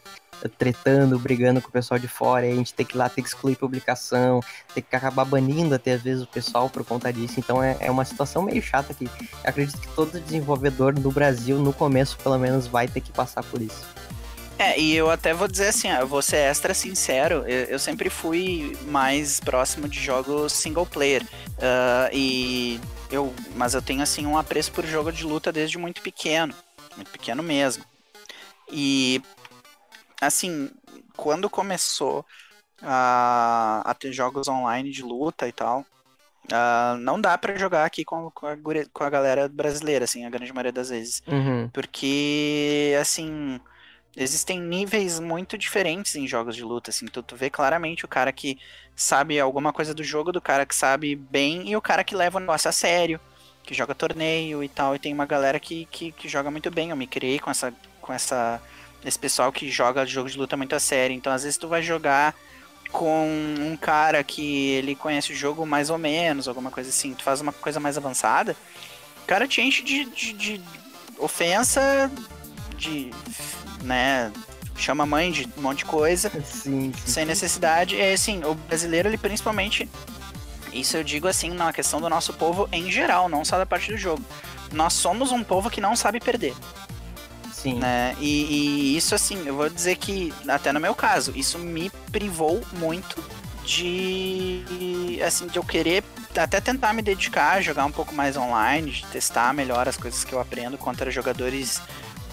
tretando, brigando com o pessoal de fora, e a gente tem que ir lá, ter que excluir publicação, tem que acabar banindo até às vezes o pessoal por conta disso. Então é, é uma situação meio chata que acredito que todo desenvolvedor no Brasil, no começo pelo menos, vai ter que passar por isso. É, e eu até vou dizer assim, eu vou ser extra sincero, eu, eu sempre fui mais próximo de jogos single player. Uh, e eu, mas eu tenho assim um apreço por jogo de luta desde muito pequeno, muito pequeno mesmo. E assim, quando começou a, a ter jogos online de luta e tal, uh, não dá para jogar aqui com, com, a, com a galera brasileira, assim, a grande maioria das vezes. Uhum. Porque, assim, existem níveis muito diferentes em jogos de luta, assim, tu, tu vê claramente o cara que sabe alguma coisa do jogo, do cara que sabe bem, e o cara que leva o negócio a sério, que joga torneio e tal, e tem uma galera que, que, que joga muito bem, eu me criei com essa, com essa, esse pessoal que joga jogo de luta muito a sério, então às vezes tu vai jogar com um cara que ele conhece o jogo mais ou menos, alguma coisa assim, tu faz uma coisa mais avançada, o cara te enche de, de, de ofensa, de né? Chama a mãe de um monte de coisa. Sim, sim. Sem necessidade. E assim, o brasileiro, ele principalmente. Isso eu digo assim, na questão do nosso povo em geral, não só da parte do jogo. Nós somos um povo que não sabe perder. Sim. Né? E, e isso, assim, eu vou dizer que, até no meu caso, isso me privou muito de assim de eu querer até tentar me dedicar a jogar um pouco mais online, de testar melhor as coisas que eu aprendo contra jogadores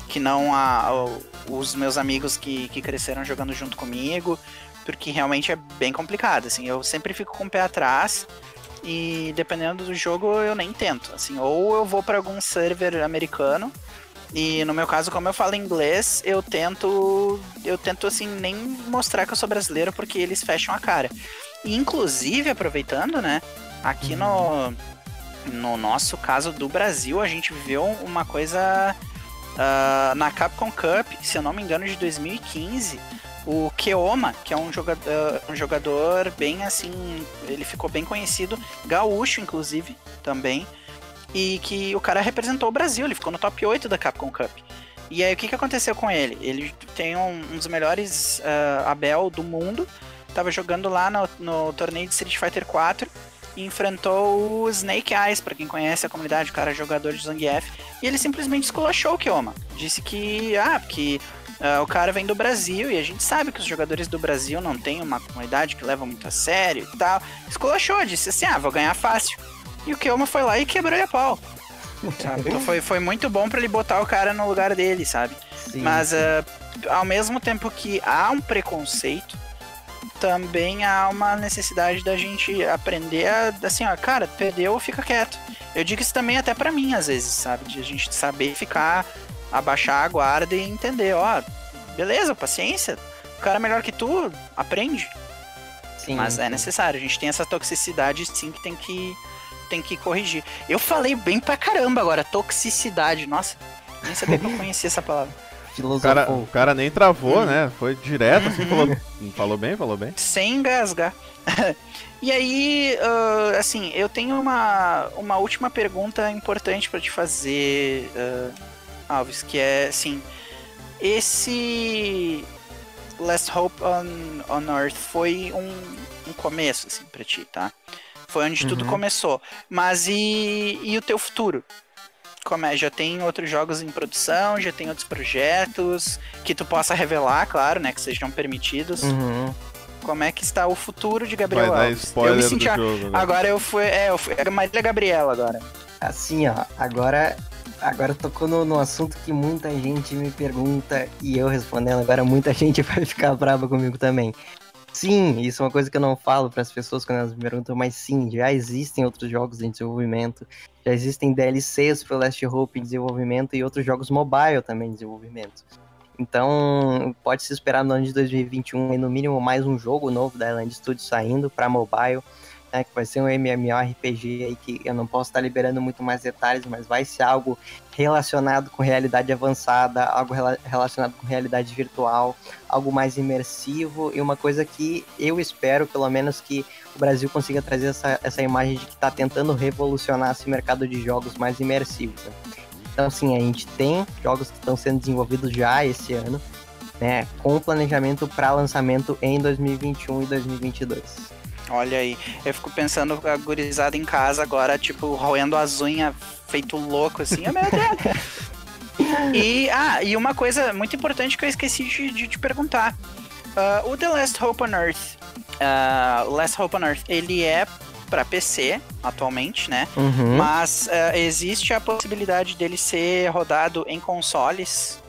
que não a, os meus amigos que, que cresceram jogando junto comigo, porque realmente é bem complicado, assim, eu sempre fico com o pé atrás e dependendo do jogo eu nem tento, assim, ou eu vou para algum server americano e no meu caso, como eu falo inglês, eu tento eu tento assim nem mostrar que eu sou brasileiro porque eles fecham a cara. E, inclusive, aproveitando, né, aqui no no nosso caso do Brasil, a gente viveu uma coisa Uh, na Capcom Cup, se eu não me engano, de 2015, o Keoma, que é um jogador, um jogador bem assim, ele ficou bem conhecido, gaúcho inclusive, também, e que o cara representou o Brasil, ele ficou no top 8 da Capcom Cup. E aí o que, que aconteceu com ele? Ele tem um, um dos melhores uh, Abel do mundo, tava jogando lá no, no torneio de Street Fighter 4 e enfrentou o Snake Eyes, para quem conhece a comunidade, o cara é jogador de Zangief, e ele simplesmente esculachou o Kioma. Disse que, ah, porque uh, o cara vem do Brasil e a gente sabe que os jogadores do Brasil não têm uma comunidade que leva muito a sério e tal. Esculachou, disse assim, ah, vou ganhar fácil. E o Kioma foi lá e quebrou a pau. Então foi, foi muito bom para ele botar o cara no lugar dele, sabe? Sim, Mas sim. Uh, ao mesmo tempo que há um preconceito, também há uma necessidade da gente aprender a, assim, ó, cara, perdeu, fica quieto. Eu digo isso também até para mim, às vezes, sabe? De a gente saber ficar, abaixar a guarda e entender, ó, beleza, paciência, o cara é melhor que tu, aprende. Sim, Mas é necessário, a gente tem essa toxicidade sim que tem que, tem que corrigir. Eu falei bem pra caramba agora, toxicidade, nossa, nem sabia que eu conhecia essa palavra. O cara, Filosofou. o cara nem travou, Uhum. né? Foi direto, assim, falou, falou bem, falou bem. sem engasgar. e aí, ah, assim, eu tenho uma, uma última pergunta importante para te fazer, ah, Alves, que é assim, esse Last Hope on, on Earth foi um, um começo, assim, pra ti, tá? Foi onde tudo Uhum. começou. Mas e, e o teu futuro? Já tem outros jogos em produção, já tem outros projetos que tu possa revelar, claro, né? Que sejam permitidos. Uhum. Como é que está o futuro de Gabriel Vai Alves? eu me senti a- jogo. Né? Agora eu fui. É, eu fui. É a Marília Gabriela agora. Assim, ó, agora, agora tocou no, no assunto que muita gente me pergunta e eu respondendo, agora muita gente vai ficar brava comigo também. Sim, isso é uma coisa que eu não falo para as pessoas quando elas me perguntam, mas sim, já existem outros jogos em desenvolvimento, já existem DLCs pro Last Hope em desenvolvimento e outros jogos mobile também em desenvolvimento. Então, pode se esperar no ano de 2021 no mínimo mais um jogo novo da Island Studios saindo para mobile, né, que vai ser um MMORPG aí que eu não posso estar liberando muito mais detalhes, mas vai ser algo relacionado com realidade avançada, algo rela relacionado com realidade virtual, algo mais imersivo e uma coisa que eu espero, pelo menos, que o Brasil consiga trazer essa, essa imagem de que está tentando revolucionar esse mercado de jogos mais imersivos. Né? Então, sim, a gente tem jogos que estão sendo desenvolvidos já esse ano, né, com planejamento para lançamento em 2021 e 2022. Olha aí, eu fico pensando a gurizada em casa agora, tipo, roendo as unhas, feito louco, assim, oh, meu Deus. e, ah, e uma coisa muito importante que eu esqueci de, de te perguntar. Uh, o The Last Hope on Earth, uh, Last Hope on Earth, ele é para PC atualmente, né? Uhum. Mas uh, existe a possibilidade dele ser rodado em consoles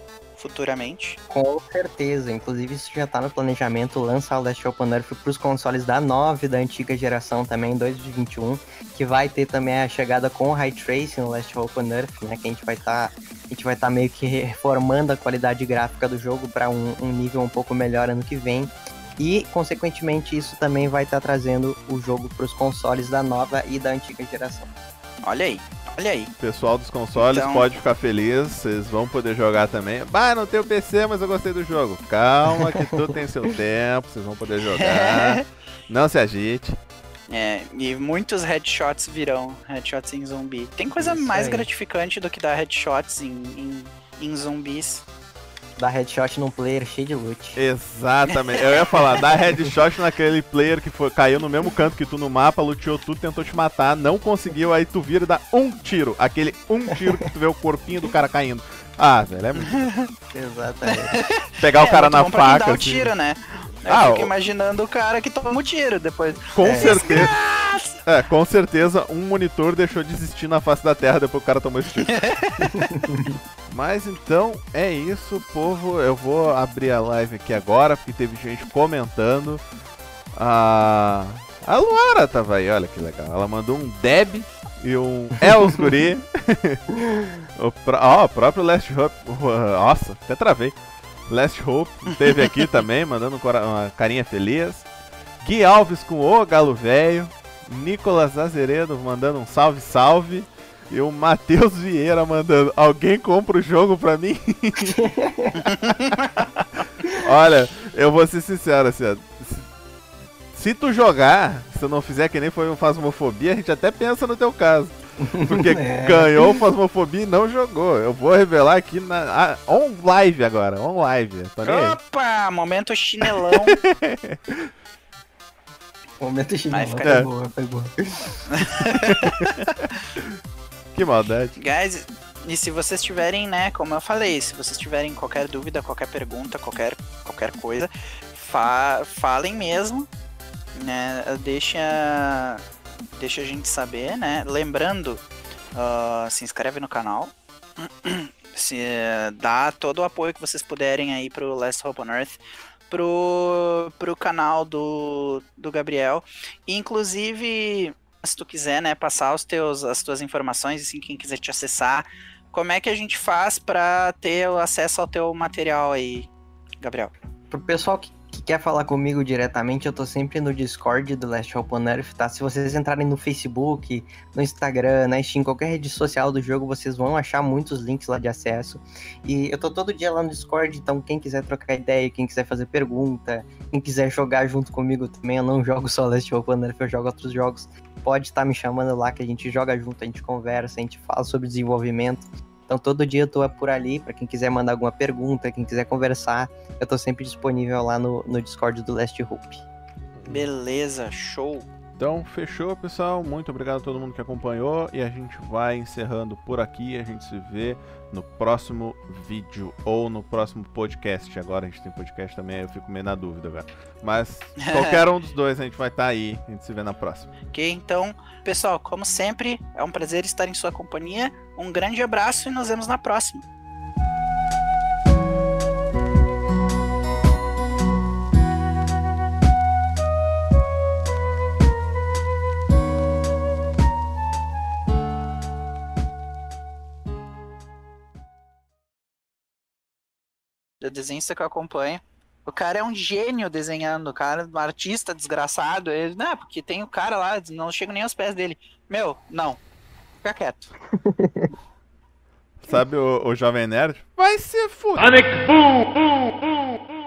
futuramente. Com certeza, inclusive isso já tá no planejamento, lançar o Last Open Earth pros consoles da 9 da antiga geração também, 2021, que vai ter também a chegada com o High Tracing no Last Open Earth, né, que a gente vai estar tá, a gente vai estar tá meio que reformando a qualidade gráfica do jogo para um, um nível um pouco melhor ano que vem. E, consequentemente, isso também vai estar tá trazendo o jogo para os consoles da nova e da antiga geração. Olha aí, olha aí. Pessoal dos consoles então... pode ficar feliz, vocês vão poder jogar também. Bah, não tenho PC, mas eu gostei do jogo. Calma, que tudo tem seu tempo, vocês vão poder jogar. não se agite. É, e muitos headshots virão, headshots em zumbi. Tem coisa Isso mais aí. gratificante do que dar headshots em, em, em zumbis dar headshot num player cheio de loot. Exatamente. Eu ia falar, dar headshot naquele player que foi, caiu no mesmo canto que tu no mapa, luteou tudo, tentou te matar, não conseguiu, aí tu vira e dá um tiro. Aquele um tiro que tu vê o corpinho do cara caindo. Ah, velho, é muito. Exatamente. Pegar é, o cara na faca. Dar o assim. tiro, né? Eu ah, fico imaginando o cara que toma o um tiro depois. Com é. certeza. É, com certeza um monitor deixou de existir na face da Terra depois que o cara tomou esse tiro. Mas então é isso, povo. Eu vou abrir a live aqui agora, porque teve gente comentando. A, a Luara tava aí, olha que legal. Ela mandou um Deb e um Els Guri. o, ó, o próprio Last Hope. Nossa, até travei. Last Hope esteve aqui também, mandando uma carinha feliz. Gui Alves com o Galo Velho. Nicolas Azeredo mandando um salve, salve. E o Matheus Vieira mandando: Alguém compra o jogo pra mim? Olha, eu vou ser sincero, assim, se tu jogar, se não fizer que nem foi um Fasmofobia, a gente até pensa no teu caso. Porque é. ganhou o Fasmofobia e não jogou. Eu vou revelar aqui na on live agora, on live. Opa, momento chinelão. momento chinelão, foi é. boa, foi boa. Que maldade. Guys, e se vocês tiverem, né, como eu falei, se vocês tiverem qualquer dúvida, qualquer pergunta, qualquer, qualquer coisa, fa falem mesmo, né, deixa, deixa a gente saber, né, lembrando, uh, se inscreve no canal, se dá todo o apoio que vocês puderem aí pro Last Hope on Earth, pro, pro canal do, do Gabriel, inclusive se tu quiser, né, passar os teus, as tuas informações, assim, quem quiser te acessar, como é que a gente faz para ter acesso ao teu material aí, Gabriel? Pro pessoal que, que, quer falar comigo diretamente, eu tô sempre no Discord do Last Hope Earth, tá? Se vocês entrarem no Facebook, no Instagram, na Steam, qualquer rede social do jogo, vocês vão achar muitos links lá de acesso. E eu tô todo dia lá no Discord, então quem quiser trocar ideia, quem quiser fazer pergunta, quem quiser jogar junto comigo também, eu não jogo só Last Hope Earth, eu jogo outros jogos pode estar tá me chamando lá, que a gente joga junto, a gente conversa, a gente fala sobre desenvolvimento. Então todo dia eu tô por ali, para quem quiser mandar alguma pergunta, quem quiser conversar, eu tô sempre disponível lá no, no Discord do Last Hope. Beleza, show. Então, fechou, pessoal. Muito obrigado a todo mundo que acompanhou. E a gente vai encerrando por aqui. A gente se vê no próximo vídeo ou no próximo podcast. Agora a gente tem podcast também, eu fico meio na dúvida, velho. Mas qualquer um dos dois a gente vai estar tá aí. A gente se vê na próxima. Ok, então, pessoal, como sempre, é um prazer estar em sua companhia. Um grande abraço e nos vemos na próxima. Do desenhista que eu acompanho. O cara é um gênio desenhando, o cara, um artista desgraçado. Ele, não, porque tem o cara lá, não chego nem aos pés dele. Meu, não. Fica quieto. Sabe o, o Jovem Nerd? Vai ser fudido. Sonic Boom! Boom! Boom!